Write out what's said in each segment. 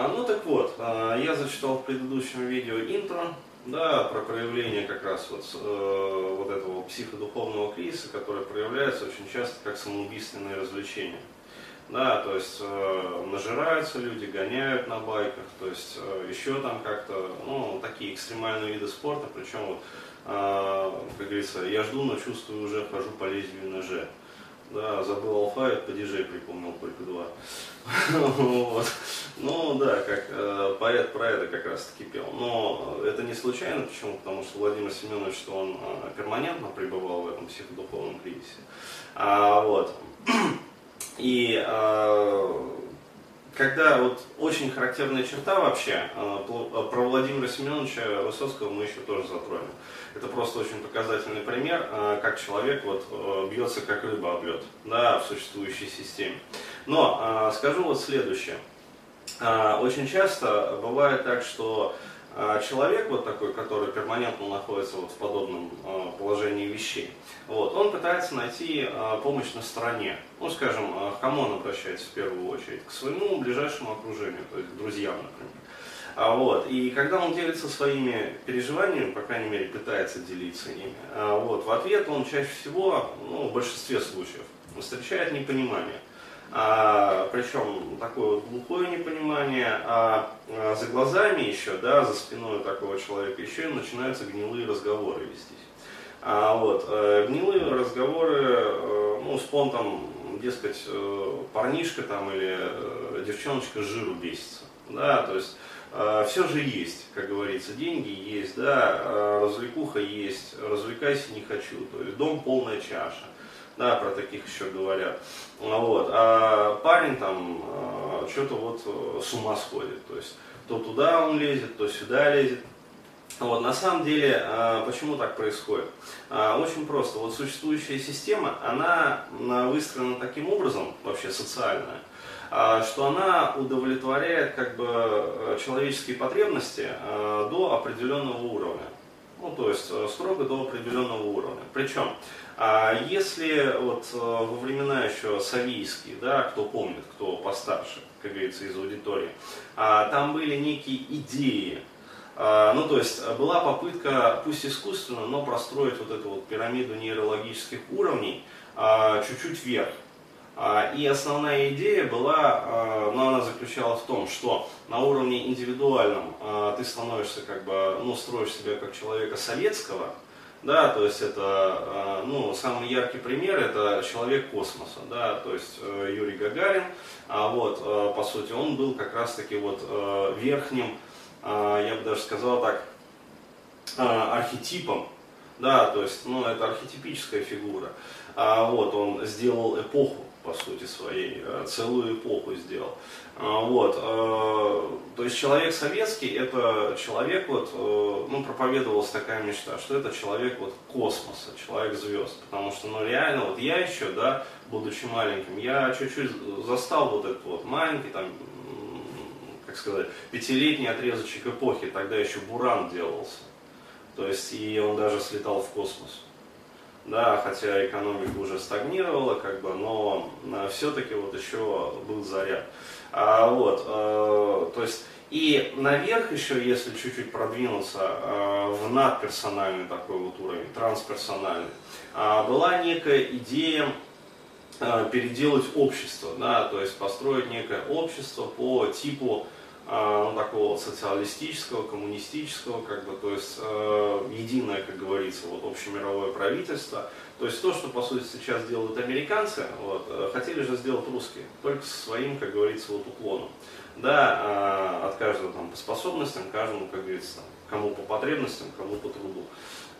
А, ну так вот, а, я зачитал в предыдущем видео интро, да, про проявление как раз вот, э, вот этого психодуховного кризиса, который проявляется очень часто как самоубийственное развлечение. Да, то есть э, нажираются люди, гоняют на байках, то есть э, еще там как-то, ну, такие экстремальные виды спорта, причем вот, э, как говорится, я жду, но чувствую уже, хожу по лезвию ножа. Да, забыл алфавит, по диджей припомнил только два. вот. Ну да, как э, поэт про это как раз таки пел. Но это не случайно, почему? Потому что Владимир Семенович, что он э, перманентно пребывал в этом психодуховном кризисе. А, вот. И э, когда вот очень характерная черта вообще, э, про Владимира Семеновича Высоцкого мы еще тоже затронем. Это просто очень показательный пример, э, как человек вот бьется как рыба об лед, да, в существующей системе. Но скажу вот следующее. Очень часто бывает так, что а человек вот такой, который перманентно находится вот в подобном а, положении вещей, вот, он пытается найти а, помощь на стороне. Ну, скажем, к кому он обращается в первую очередь? К своему ближайшему окружению, то есть к друзьям, например. А вот, и когда он делится своими переживаниями, по крайней мере, пытается делиться ими, вот, в ответ он чаще всего, ну, в большинстве случаев, встречает непонимание а, причем такое вот глухое непонимание, а, а за глазами еще, да, за спиной такого человека еще и начинаются гнилые разговоры вестись. А, вот, э, гнилые разговоры, э, ну, с понтом, дескать, э, парнишка там или э, девчоночка жиру бесится, да, то есть все же есть, как говорится, деньги есть, да, развлекуха есть, развлекайся не хочу, то есть дом полная чаша да, про таких еще говорят. Вот. А парень там а, что-то вот э, с ума сходит, то есть то туда он лезет, то сюда лезет. Вот, на самом деле, а, почему так происходит? А, очень просто. Вот существующая система, она выстроена таким образом, вообще социальная, что она удовлетворяет как бы э, человеческие потребности до определенного уровня. Ну, то есть э, строго до определенного уровня. Причем а если вот э, во времена еще советские, да, кто помнит, кто постарше, как говорится, из аудитории, а, там были некие идеи, а, ну, то есть была попытка, пусть искусственно, но простроить вот эту вот пирамиду нейрологических уровней а, чуть-чуть вверх. И основная идея была, ну, она заключалась в том, что на уровне индивидуальном ты становишься как бы, ну, строишь себя как человека советского, да, то есть это, а, ну, самый яркий пример это человек космоса, да, то есть э, Юрий Гагарин, а вот, э, по сути, он был как раз-таки вот э, верхним, а, я бы даже сказал так, а, архетипом, да, то есть, ну, это архетипическая фигура, а вот, он сделал эпоху, по сути своей, э, целую эпоху сделал. А, вот, э, то есть человек советский, это человек, вот, э, ну, проповедовалась такая мечта, что это человек вот космоса, человек звезд, потому что, ну, реально, вот я еще, да, будучи маленьким, я чуть-чуть застал вот этот вот маленький, там, как сказать, пятилетний отрезочек эпохи, тогда еще Буран делался, то есть, и он даже слетал в космос да, хотя экономика уже стагнировала, как бы, но э, все-таки вот еще был заряд. А, вот, э, то есть, и наверх еще, если чуть-чуть продвинуться э, в надперсональный такой вот уровень, трансперсональный, э, была некая идея э, переделать общество, да, то есть построить некое общество по типу ну, такого социалистического, коммунистического, как бы, то есть э, единое, как говорится, вот общемировое правительство. То есть то, что по сути сейчас делают американцы, вот, э, хотели же сделать русские, только со своим, как говорится, вот уклоном. Да, э, от каждого там по способностям, каждому, как говорится, там, кому по потребностям, кому по труду.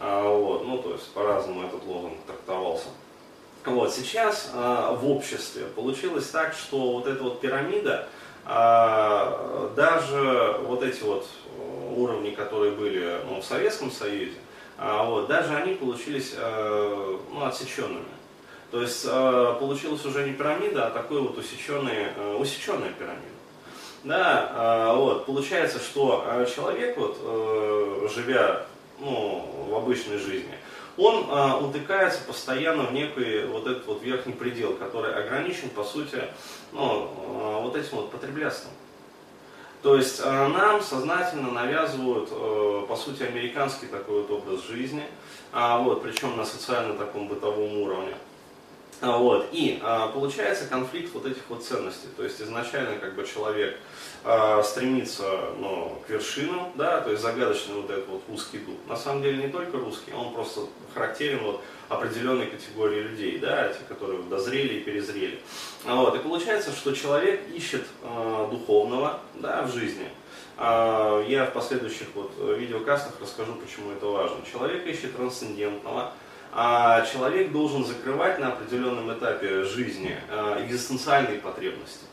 А, вот, ну, то есть по-разному этот лозунг трактовался. Вот, сейчас э, в обществе получилось так, что вот эта вот пирамида, а даже вот эти вот уровни, которые были ну, в Советском Союзе, а, вот, даже они получились э, ну, отсеченными. То есть э, получилась уже не пирамида, а такой вот усеченный, э, усеченная пирамида. Да, а, вот, получается, что человек, вот, живя ну, в обычной жизни, он а, утыкается постоянно в некий вот этот вот верхний предел, который ограничен, по сути, ну, а, вот этим вот потреблятством. То есть нам сознательно навязывают, по сути, американский такой вот образ жизни, а, вот, причем на социально таком бытовом уровне. А, вот. И а, получается конфликт вот этих вот ценностей. То есть изначально как бы человек а, стремится ну, к вершинам, да, то есть загадочный вот этот вот русский дух. На самом деле не только русский, он просто характерен вот определенной категории людей, да, те, которые дозрели и перезрели. А, вот. И получается, что человек ищет а, духовного да, в жизни. А, я в последующих вот видеокастах расскажу, почему это важно. Человек ищет трансцендентного, а человек должен закрывать на определенном этапе жизни а, экзистенциальные потребности.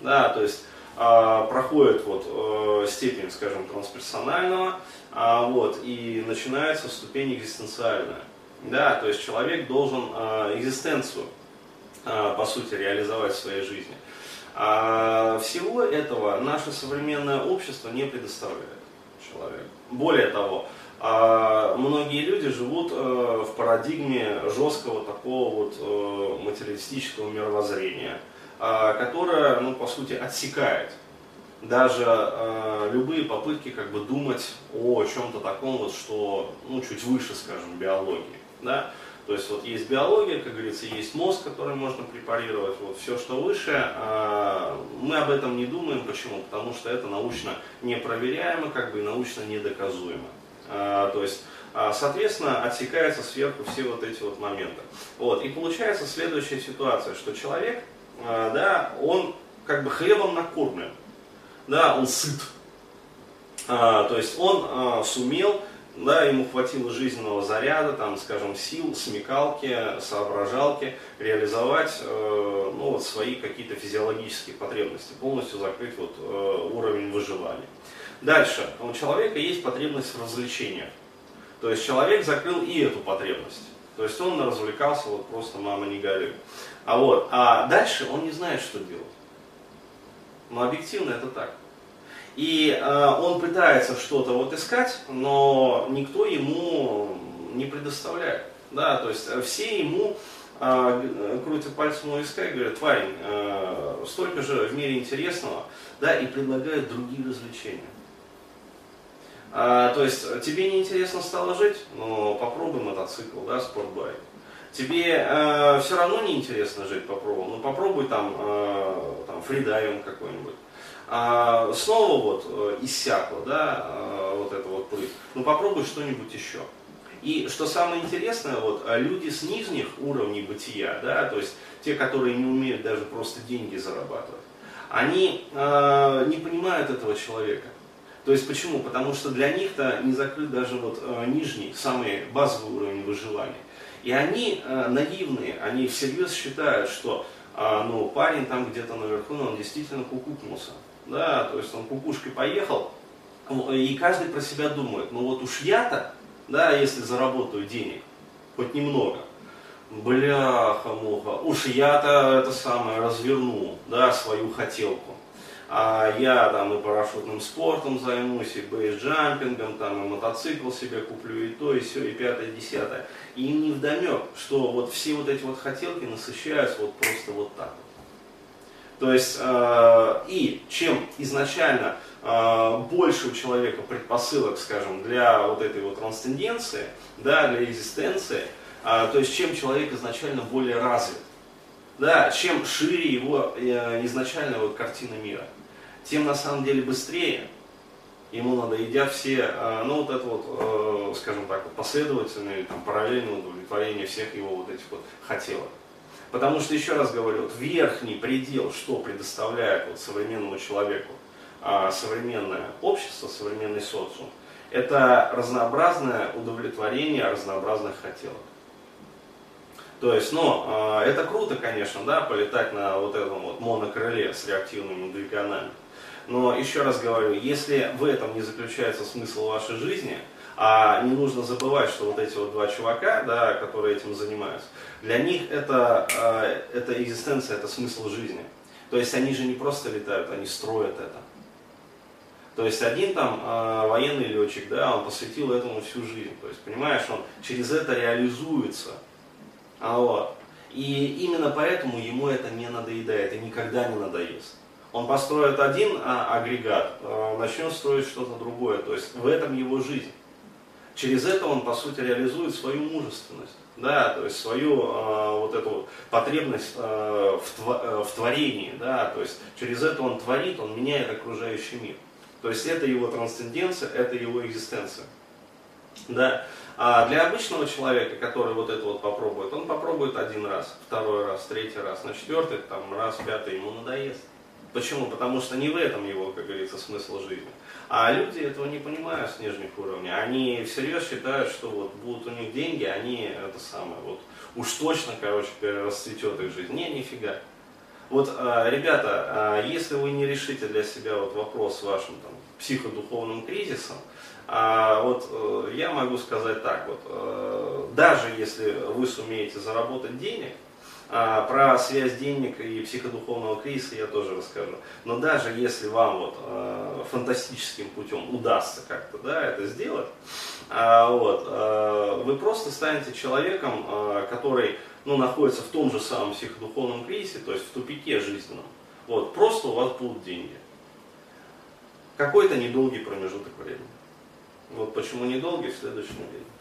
Да, то есть а, проходит вот э, степень, скажем, трансперсонального, а, вот, и начинается ступень экзистенциальная. Да, то есть человек должен экзистенцию, по сути, реализовать в своей жизни. Всего этого наше современное общество не предоставляет человеку. Более того, многие люди живут э, в парадигме жесткого такого вот э, материалистического мировоззрения, э, которое, ну, по сути, отсекает даже э, любые попытки как бы думать о чем-то таком вот, что, ну, чуть выше, скажем, биологии, да, то есть вот есть биология, как говорится, есть мозг, который можно препарировать, вот все, что выше, э, мы об этом не думаем, почему? Потому что это научно непроверяемо, как бы и научно недоказуемо. А, то есть, а, соответственно, отсекается сверху все вот эти вот моменты. Вот. И получается следующая ситуация, что человек, а, да, он как бы хлебом накормлен, да, он сыт. То есть он сумел да, ему хватило жизненного заряда, там, скажем, сил, смекалки, соображалки, реализовать э, ну, вот свои какие-то физиологические потребности, полностью закрыть вот, э, уровень выживания. Дальше. У человека есть потребность в развлечениях. То есть человек закрыл и эту потребность. То есть он развлекался, вот просто мама не горюй. А вот, а дальше он не знает, что делать. Но объективно это так. И э, он пытается что-то вот искать, но никто ему не предоставляет. Да, то есть все ему э, крутят пальцем у виска и говорят, парень, э, столько же в мире интересного, да, и предлагают другие развлечения. А, то есть тебе не интересно стало жить, но попробуй мотоцикл, да, спортбайк. Тебе э, все равно не интересно жить, попробуй, ну попробуй там, э, там фридайвинг какой-нибудь. А, снова вот э, иссякло, да, э, вот это вот прыть. Ну попробуй что-нибудь еще. И что самое интересное, вот э, люди с нижних уровней бытия, да, то есть те, которые не умеют даже просто деньги зарабатывать, они э, не понимают этого человека. То есть почему? Потому что для них-то не закрыт даже вот э, нижний, самый базовый уровень выживания. И они э, наивные, они всерьез считают, что э, ну, парень там где-то наверху, но он действительно кукукнулся. Да, то есть он кукушкой поехал, и каждый про себя думает, ну вот уж я-то, да, если заработаю денег, хоть немного, бляха-муха, уж я-то это самое разверну, да, свою хотелку а я там и парашютным спортом займусь, и бейсджампингом, там, и мотоцикл себе куплю, и то, и все, и пятое, и десятое. И не вдомек, что вот все вот эти вот хотелки насыщаются вот просто вот так То есть, э, и чем изначально э, больше у человека предпосылок, скажем, для вот этой вот трансценденции, да, для экзистенции, э, то есть чем человек изначально более развит, да, чем шире его э, изначальная вот картина мира тем на самом деле быстрее ему надо, идя все, а, ну вот это вот, э, скажем так, последовательное, там, параллельное удовлетворение всех его вот этих вот хотелок. Потому что, еще раз говорю, вот верхний предел, что предоставляет вот современному человеку а, современное общество, современный социум, это разнообразное удовлетворение разнообразных хотелок. То есть, ну, а, это круто, конечно, да, полетать на вот этом вот монокрыле с реактивными двигунами. Но еще раз говорю, если в этом не заключается смысл вашей жизни, а не нужно забывать, что вот эти вот два чувака, да, которые этим занимаются, для них это, э, это экзистенция, это смысл жизни. То есть они же не просто летают, они строят это. То есть один там э, военный летчик, да, он посвятил этому всю жизнь. То есть, понимаешь, он через это реализуется. А вот. И именно поэтому ему это не надоедает и никогда не надоест. Он построит один а, агрегат, а, начнет строить что-то другое. То есть в этом его жизнь. Через это он, по сути, реализует свою мужественность. Да, то есть свою э, вот эту потребность э, в, тво, э, в творении, да, то есть через это он творит, он меняет окружающий мир. То есть это его трансценденция, это его экзистенция. Да. А для обычного человека, который вот это вот попробует, он попробует один раз, второй раз, третий раз, на четвертый, там, раз, пятый, ему надоест. Почему? Потому что не в этом его, как говорится, смысл жизни. А люди этого не понимают с нижних уровней. Они всерьез считают, что вот будут у них деньги, они это самое, вот уж точно, короче, расцветет их жизнь. Не, нифига. Вот, а, ребята, а, если вы не решите для себя вот вопрос с вашим там, психодуховным кризисом, а вот э, я могу сказать так, вот, э, даже если вы сумеете заработать денег, а, про связь денег и психодуховного кризиса я тоже расскажу. Но даже если вам вот э, фантастическим путем удастся как-то да, это сделать, э, вот, э, вы просто станете человеком, э, который ну, находится в том же самом психодуховном кризисе, то есть в тупике жизненном. Вот, просто у вас будут деньги. Какой-то недолгий промежуток времени. Вот почему недолгий в следующем видео.